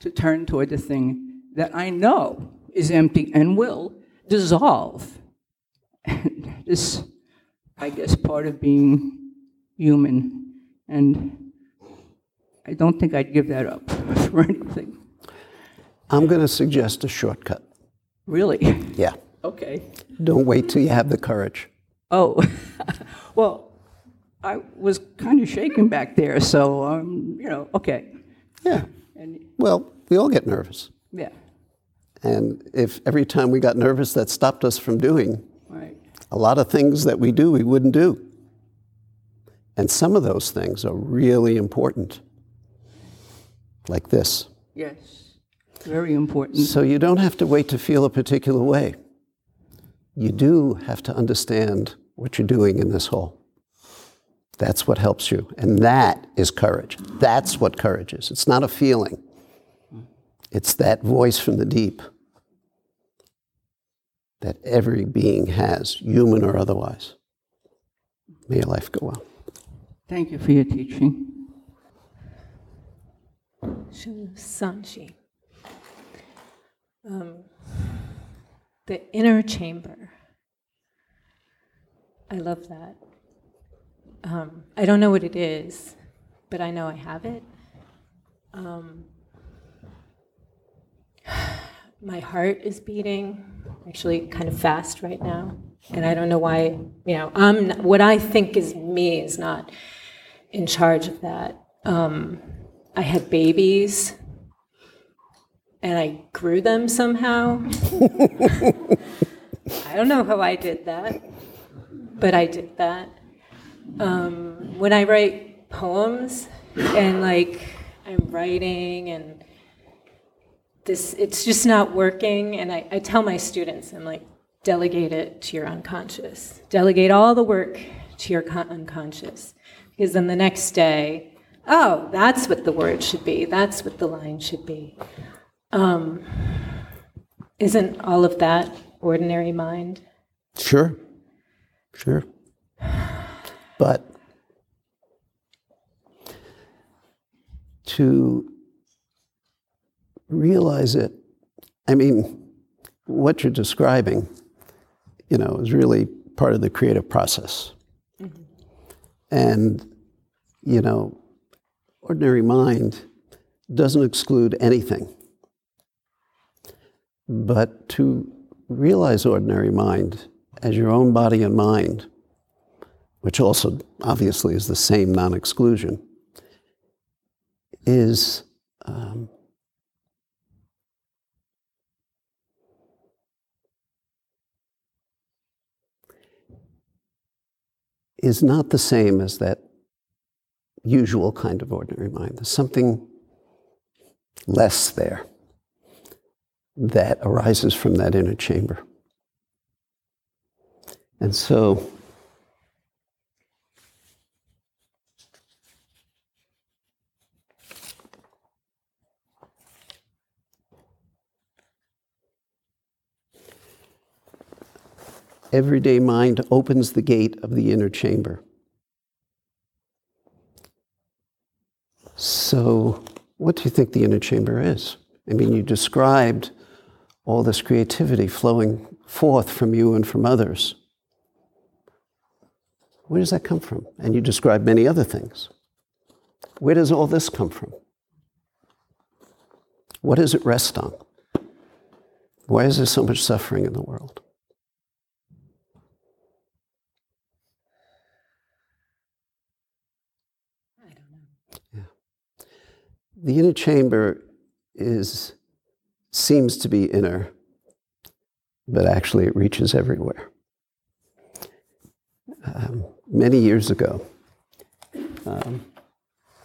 to turn toward the thing that I know is empty and will dissolve. And this, I guess, part of being human. And I don't think I'd give that up for anything. I'm going to suggest a shortcut. Really? Yeah. Okay. Don't wait till you have the courage. Oh, well, I was kind of shaking back there, so, um, you know, okay. Yeah. And Well, we all get nervous. yeah, And if every time we got nervous, that stopped us from doing right. a lot of things that we do, we wouldn't do. And some of those things are really important, like this. Yes. Very important. So you don't have to wait to feel a particular way. you do have to understand what you're doing in this hall. That's what helps you. And that is courage. That's what courage is. It's not a feeling, it's that voice from the deep that every being has, human or otherwise. May your life go well. Thank you for your teaching. Sanchi. Um, the inner chamber. I love that. Um, I don't know what it is, but I know I have it. Um, my heart is beating actually kind of fast right now, and I don't know why. You know, I'm what I think is me is not in charge of that. Um, I had babies, and I grew them somehow. I don't know how I did that, but I did that. Um, when I write poems and like I'm writing and this, it's just not working. And I, I tell my students, I'm like, delegate it to your unconscious. Delegate all the work to your con- unconscious. Because then the next day, oh, that's what the word should be. That's what the line should be. Um, isn't all of that ordinary mind? Sure, sure. But to realize it, I mean, what you're describing, you know, is really part of the creative process. Mm-hmm. And, you know, ordinary mind doesn't exclude anything. But to realize ordinary mind as your own body and mind, which also obviously is the same non exclusion, is um, is not the same as that usual kind of ordinary mind. There's something less there that arises from that inner chamber. And so, everyday mind opens the gate of the inner chamber. So, what do you think the inner chamber is? I mean, you described all this creativity flowing forth from you and from others. Where does that come from? And you described many other things. Where does all this come from? What does it rest on? Why is there so much suffering in the world? The inner chamber is seems to be inner, but actually it reaches everywhere. Um, many years ago, um,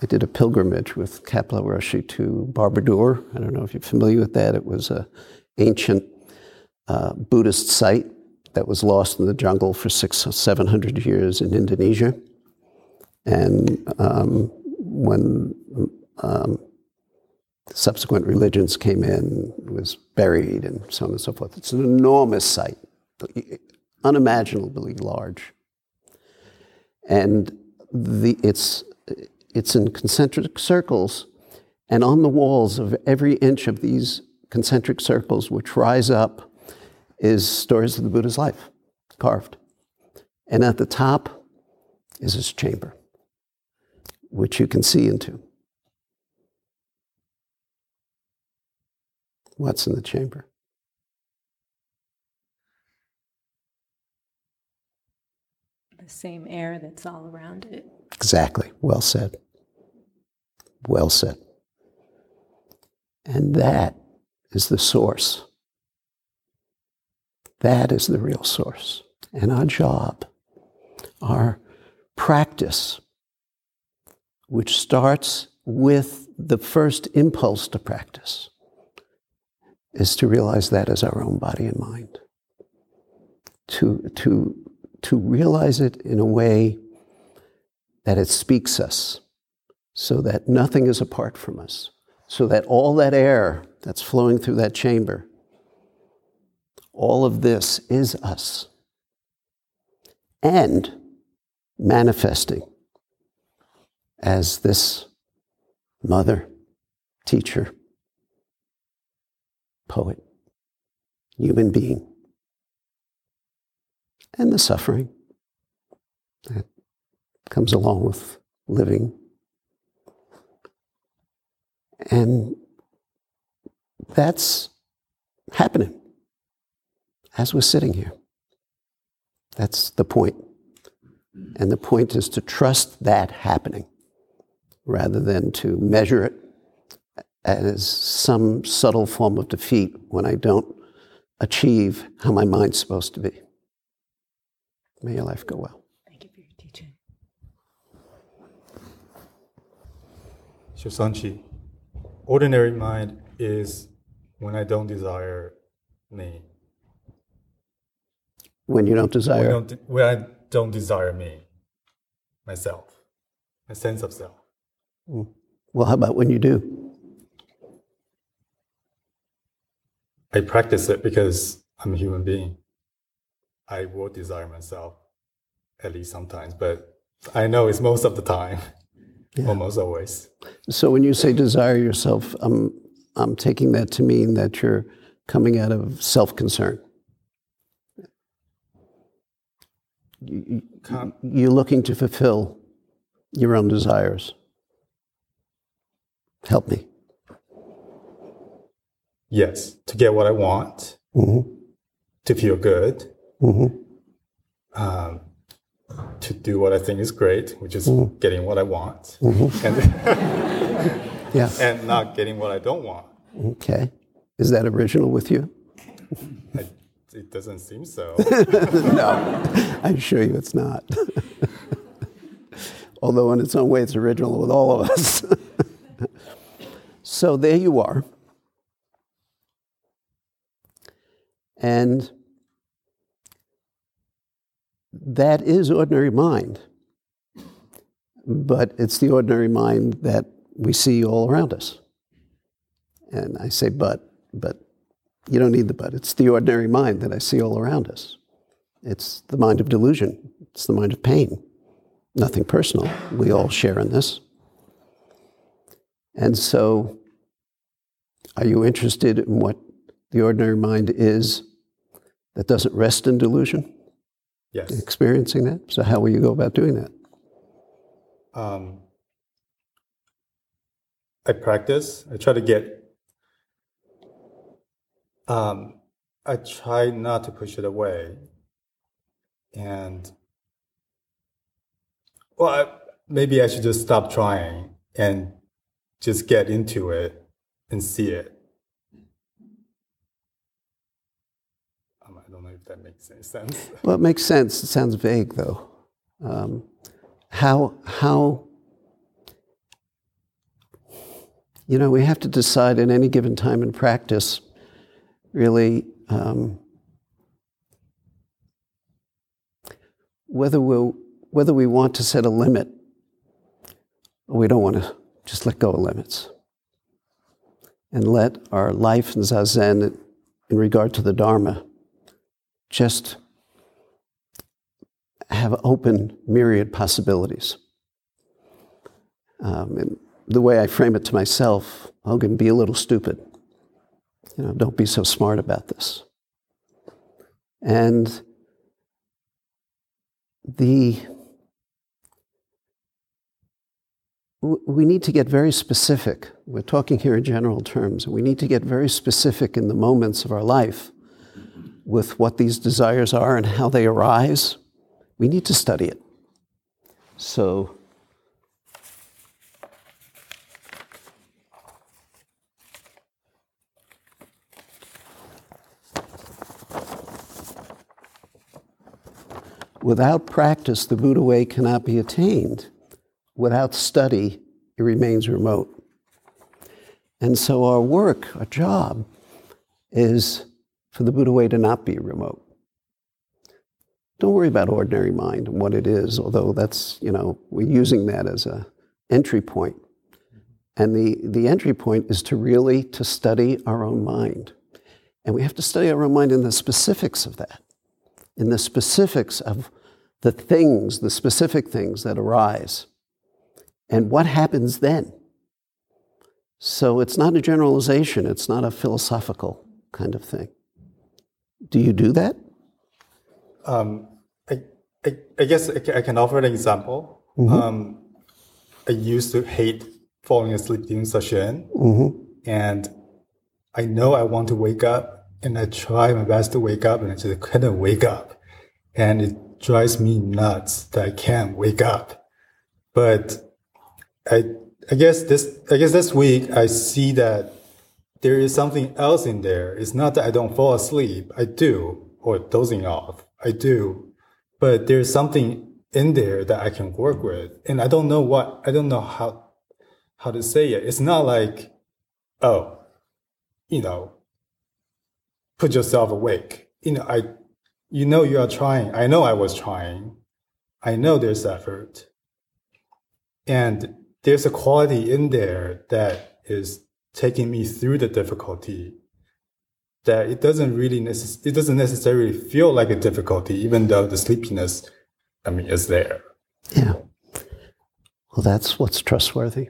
I did a pilgrimage with Kapleau Roshi to Borobudur. I don't know if you're familiar with that. It was an ancient uh, Buddhist site that was lost in the jungle for six or seven hundred years in Indonesia. And um, when um, subsequent religions came in, was buried, and so on and so forth. It's an enormous site, unimaginably large. And the, it's, it's in concentric circles, and on the walls of every inch of these concentric circles, which rise up, is stories of the Buddha's life carved. And at the top is his chamber, which you can see into. What's in the chamber? The same air that's all around it. Exactly. Well said. Well said. And that is the source. That is the real source. And our job, our practice, which starts with the first impulse to practice, is to realize that as our own body and mind. to, to, to realize it in a way that it speaks us, so that nothing is apart from us, so that all that air that's flowing through that chamber, all of this is us. And manifesting as this mother, teacher, poet, human being, and the suffering that comes along with living. And that's happening as we're sitting here. That's the point. And the point is to trust that happening rather than to measure it as some subtle form of defeat when I don't achieve how my mind's supposed to be. May your life go well. Thank you for your teaching. Shosanchi, ordinary mind is when I don't desire me. When you don't desire, I don't, when I don't desire me, myself, my sense of self. Mm. well, how about when you do? I practice it because I'm a human being. I will desire myself, at least sometimes, but I know it's most of the time, almost always. So when you say desire yourself, I'm, I'm taking that to mean that you're coming out of self concern. Con- You're looking to fulfill your own desires. Help me. Yes, to get what I want, Mm-hmm. to feel good, Mm-hmm. um, to do what I think is great, which is Mm-hmm. getting what I want, and, Yeah. and not getting what I don't want. Okay. Is that original with you? I, it doesn't seem so. no, I assure you it's not. Although, in its own way, it's original with all of us. so, there you are. And that is ordinary mind. But it's the ordinary mind that we see all around us. And I say, but, but you don't need the but. It's the ordinary mind that I see all around us. It's the mind of delusion. It's the mind of pain. Nothing personal. We all share in this. And so, are you interested in what the ordinary mind is that doesn't rest in delusion? yes. Experiencing that? So, how will you go about doing that? um, I practice. I try to get. Um, I try not to push it away, and well, I, maybe I should just stop trying and just get into it and see it. Um, I don't know if that makes any sense. Well, it makes sense. It sounds vague, though. Um, how, how, you know, we have to decide in any given time in practice, really, um, whether, we'll, whether we want to set a limit or we don't want to just let go of limits and let our life in Zazen in regard to the Dharma just have open myriad possibilities. Um, the way I frame it to myself, i Hogen, be a little stupid. You know, don't be so smart about this. And the we need to get very specific. We're talking here in general terms. We need to get very specific in the moments of our life with what these desires are and how they arise. We need to study it. So, without practice, the Buddha way cannot be attained. Without study, it remains remote. And so, our work, our job, is for the Buddha way to not be remote. don't worry about ordinary mind and what it is, although that's, you know, we're using that as a entry point. And the, the entry point is to really to study our own mind. And we have to study our own mind in the specifics of that, in the specifics of the things, the specific things that arise. And what happens then? So it's not a generalization, it's not a philosophical kind of thing. Do you do that? Um, I, I, I, guess I can offer an example. Mm-hmm. Um, I used to hate falling asleep during session, mm-hmm. and I know I want to wake up, and I try my best to wake up, and I just couldn't wake up, and it drives me nuts that I can't wake up. But I, I guess this, I guess this week I see that there is something else in there. It's not that I don't fall asleep. I do, or dozing off. I do, but there's something in there that I can work with. And I don't know what, I don't know how, how to say it. It's not like, oh, you know, put yourself awake. You know, I, you know, you are trying. I know I was trying. I know there's effort. And there's a quality in there that is taking me through the difficulty that it doesn't really necess- it doesn't necessarily feel like a difficulty even though the sleepiness I mean, is there. Yeah. Well, that's what's trustworthy.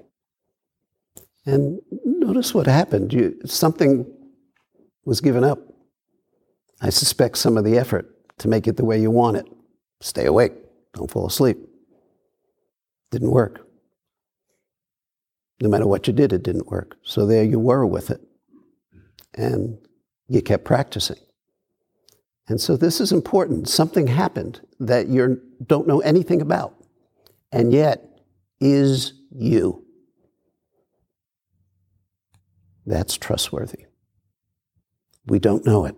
And notice what happened. You, something was given up. I suspect some of the effort to make it the way you want it. Stay awake, don't fall asleep. Didn't work. No matter what you did, it didn't work. So there you were with it. And you kept practicing. And so this is important. Something happened that you don't know anything about, and yet is you. That's trustworthy. We don't know it.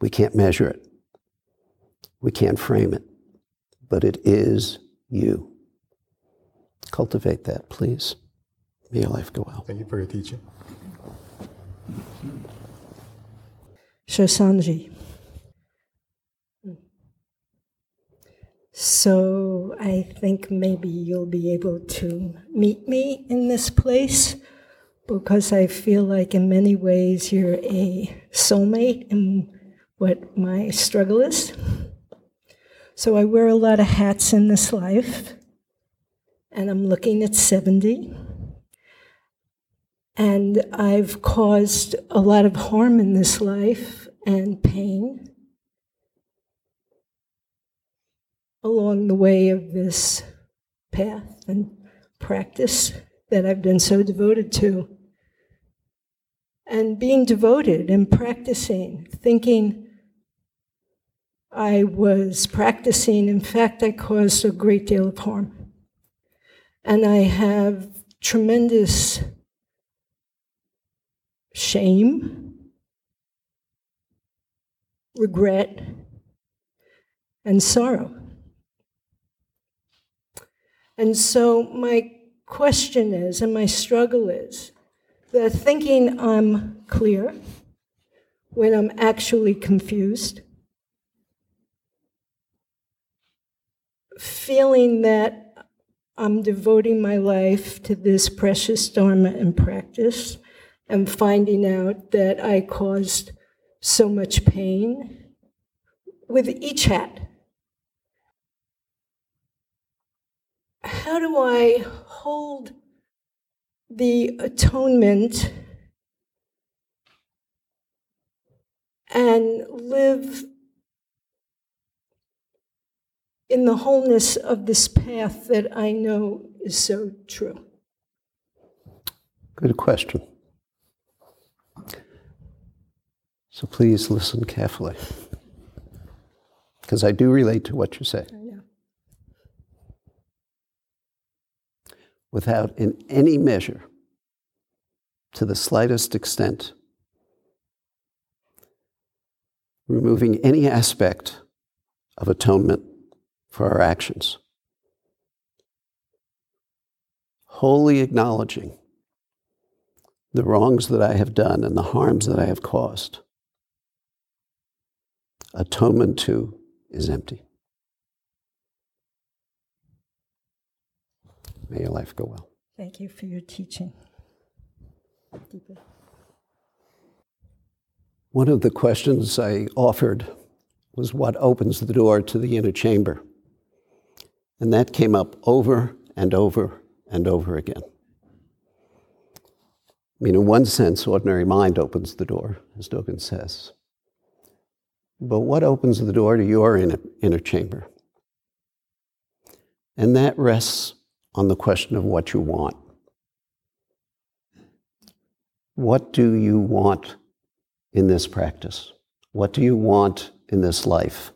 We can't measure it. We can't frame it. But it is you. Cultivate that, please. May your life go well. Thank you for your teaching. Shosanji. So I think maybe you'll be able to meet me in this place because I feel like in many ways you're a soulmate in what my struggle is. So I wear a lot of hats in this life, and I'm looking at 70. And I've caused a lot of harm in this life and pain. along the way of this path and practice that I've been so devoted to. And being devoted and practicing, thinking I was practicing, in fact, I caused a great deal of harm. And I have tremendous shame, regret, and sorrow. And so my question is, and my struggle is, that thinking I'm clear when I'm actually confused, feeling that I'm devoting my life to this precious Dharma and practice, and finding out that I caused so much pain with each hat how do I hold the atonement and live in the wholeness of this path that I know is so true? Good question. So please listen carefully, because I do relate to what you say. without, in any measure, to the slightest extent, removing any aspect of atonement for our actions. Wholly acknowledging the wrongs that I have done and the harms that I have caused. Atonement to is empty. May your life go well. Thank you for your teaching. Deepa. One of the questions I offered was what opens the door to the inner chamber. And that came up over and over and over again. I mean, in one sense, ordinary mind opens the door, as Dogen says. But what opens the door to your inner, inner chamber? And that rests on the question of what you want. What do you want in this practice? What do you want in this life?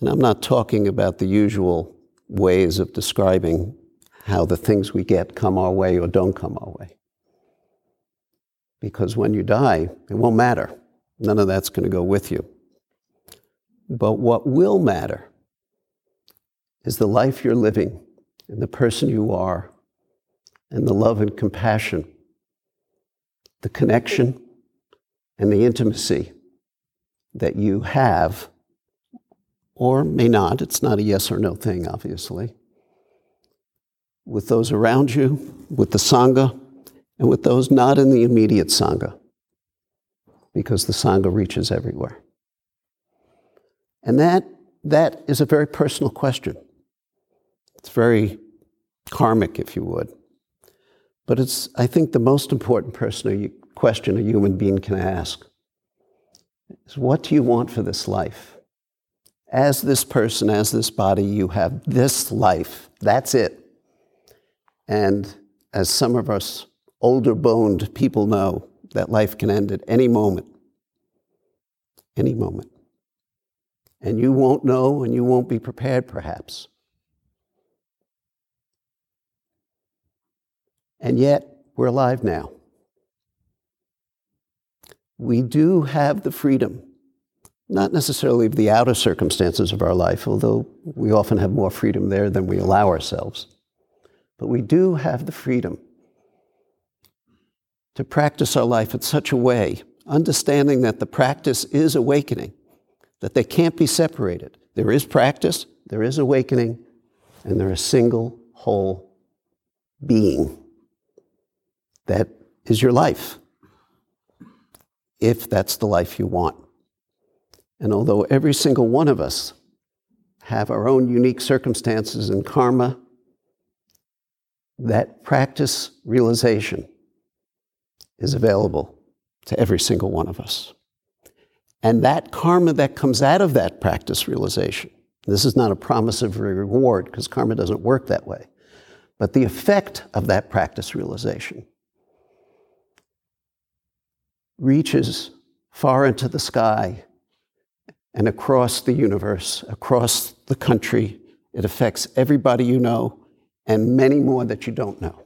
And I'm not talking about the usual ways of describing how the things we get come our way or don't come our way. Because when you die, it won't matter. None of that's going to go with you. But what will matter is the life you're living and the person you are and the love and compassion, the connection and the intimacy that you have, or may not, it's not a yes or no thing, obviously, with those around you, with the Sangha, and with those not in the immediate Sangha, because the Sangha reaches everywhere. And that, that is a very personal question. It's very karmic, if you would. But it's, I think, the most important person, question a human being can ask is what do you want for this life? As this person, as this body, you have this life. That's it. And as some of us older boned people know, that life can end at any moment. Any moment. And you won't know and you won't be prepared, perhaps. And yet, we're alive now. We do have the freedom, not necessarily of the outer circumstances of our life, although we often have more freedom there than we allow ourselves. But we do have the freedom to practice our life in such a way, understanding that the practice is awakening, that they can't be separated. There is practice, there is awakening, and they're a single, whole being that is your life, if that's the life you want. And although every single one of us have our own unique circumstances and karma, that practice realization is available to every single one of us. And that karma that comes out of that practice realization, this is not a promise of reward because karma doesn't work that way, but the effect of that practice realization reaches far into the sky and across the universe, across the country. It affects everybody you know and many more that you don't know.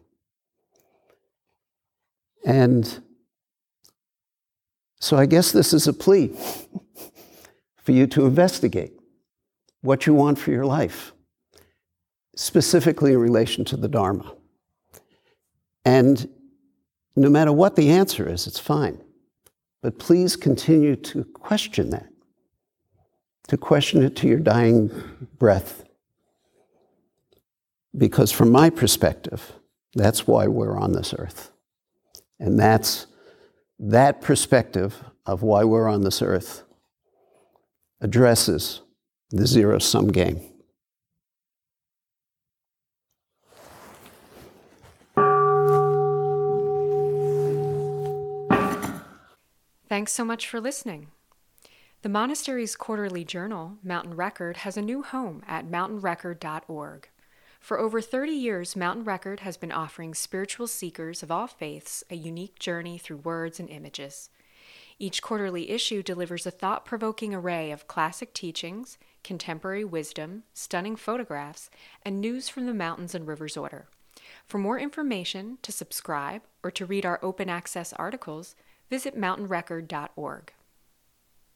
And so I guess this is a plea for you to investigate what you want for your life, specifically in relation to the Dharma. And no matter what the answer is, it's fine. But please continue to question that, to question it to your dying breath. Because from my perspective, that's why we're on this earth. And that's that perspective of why we're on this earth addresses the zero sum game. Thanks so much for listening. The monastery's quarterly journal, Mountain Record, has a new home at mountainrecord.org. For over 30 years, Mountain Record has been offering spiritual seekers of all faiths a unique journey through words and images. Each quarterly issue delivers a thought provoking array of classic teachings, contemporary wisdom, stunning photographs, and news from the mountains and rivers order. For more information, to subscribe, or to read our open access articles, visit mountainrecord.org.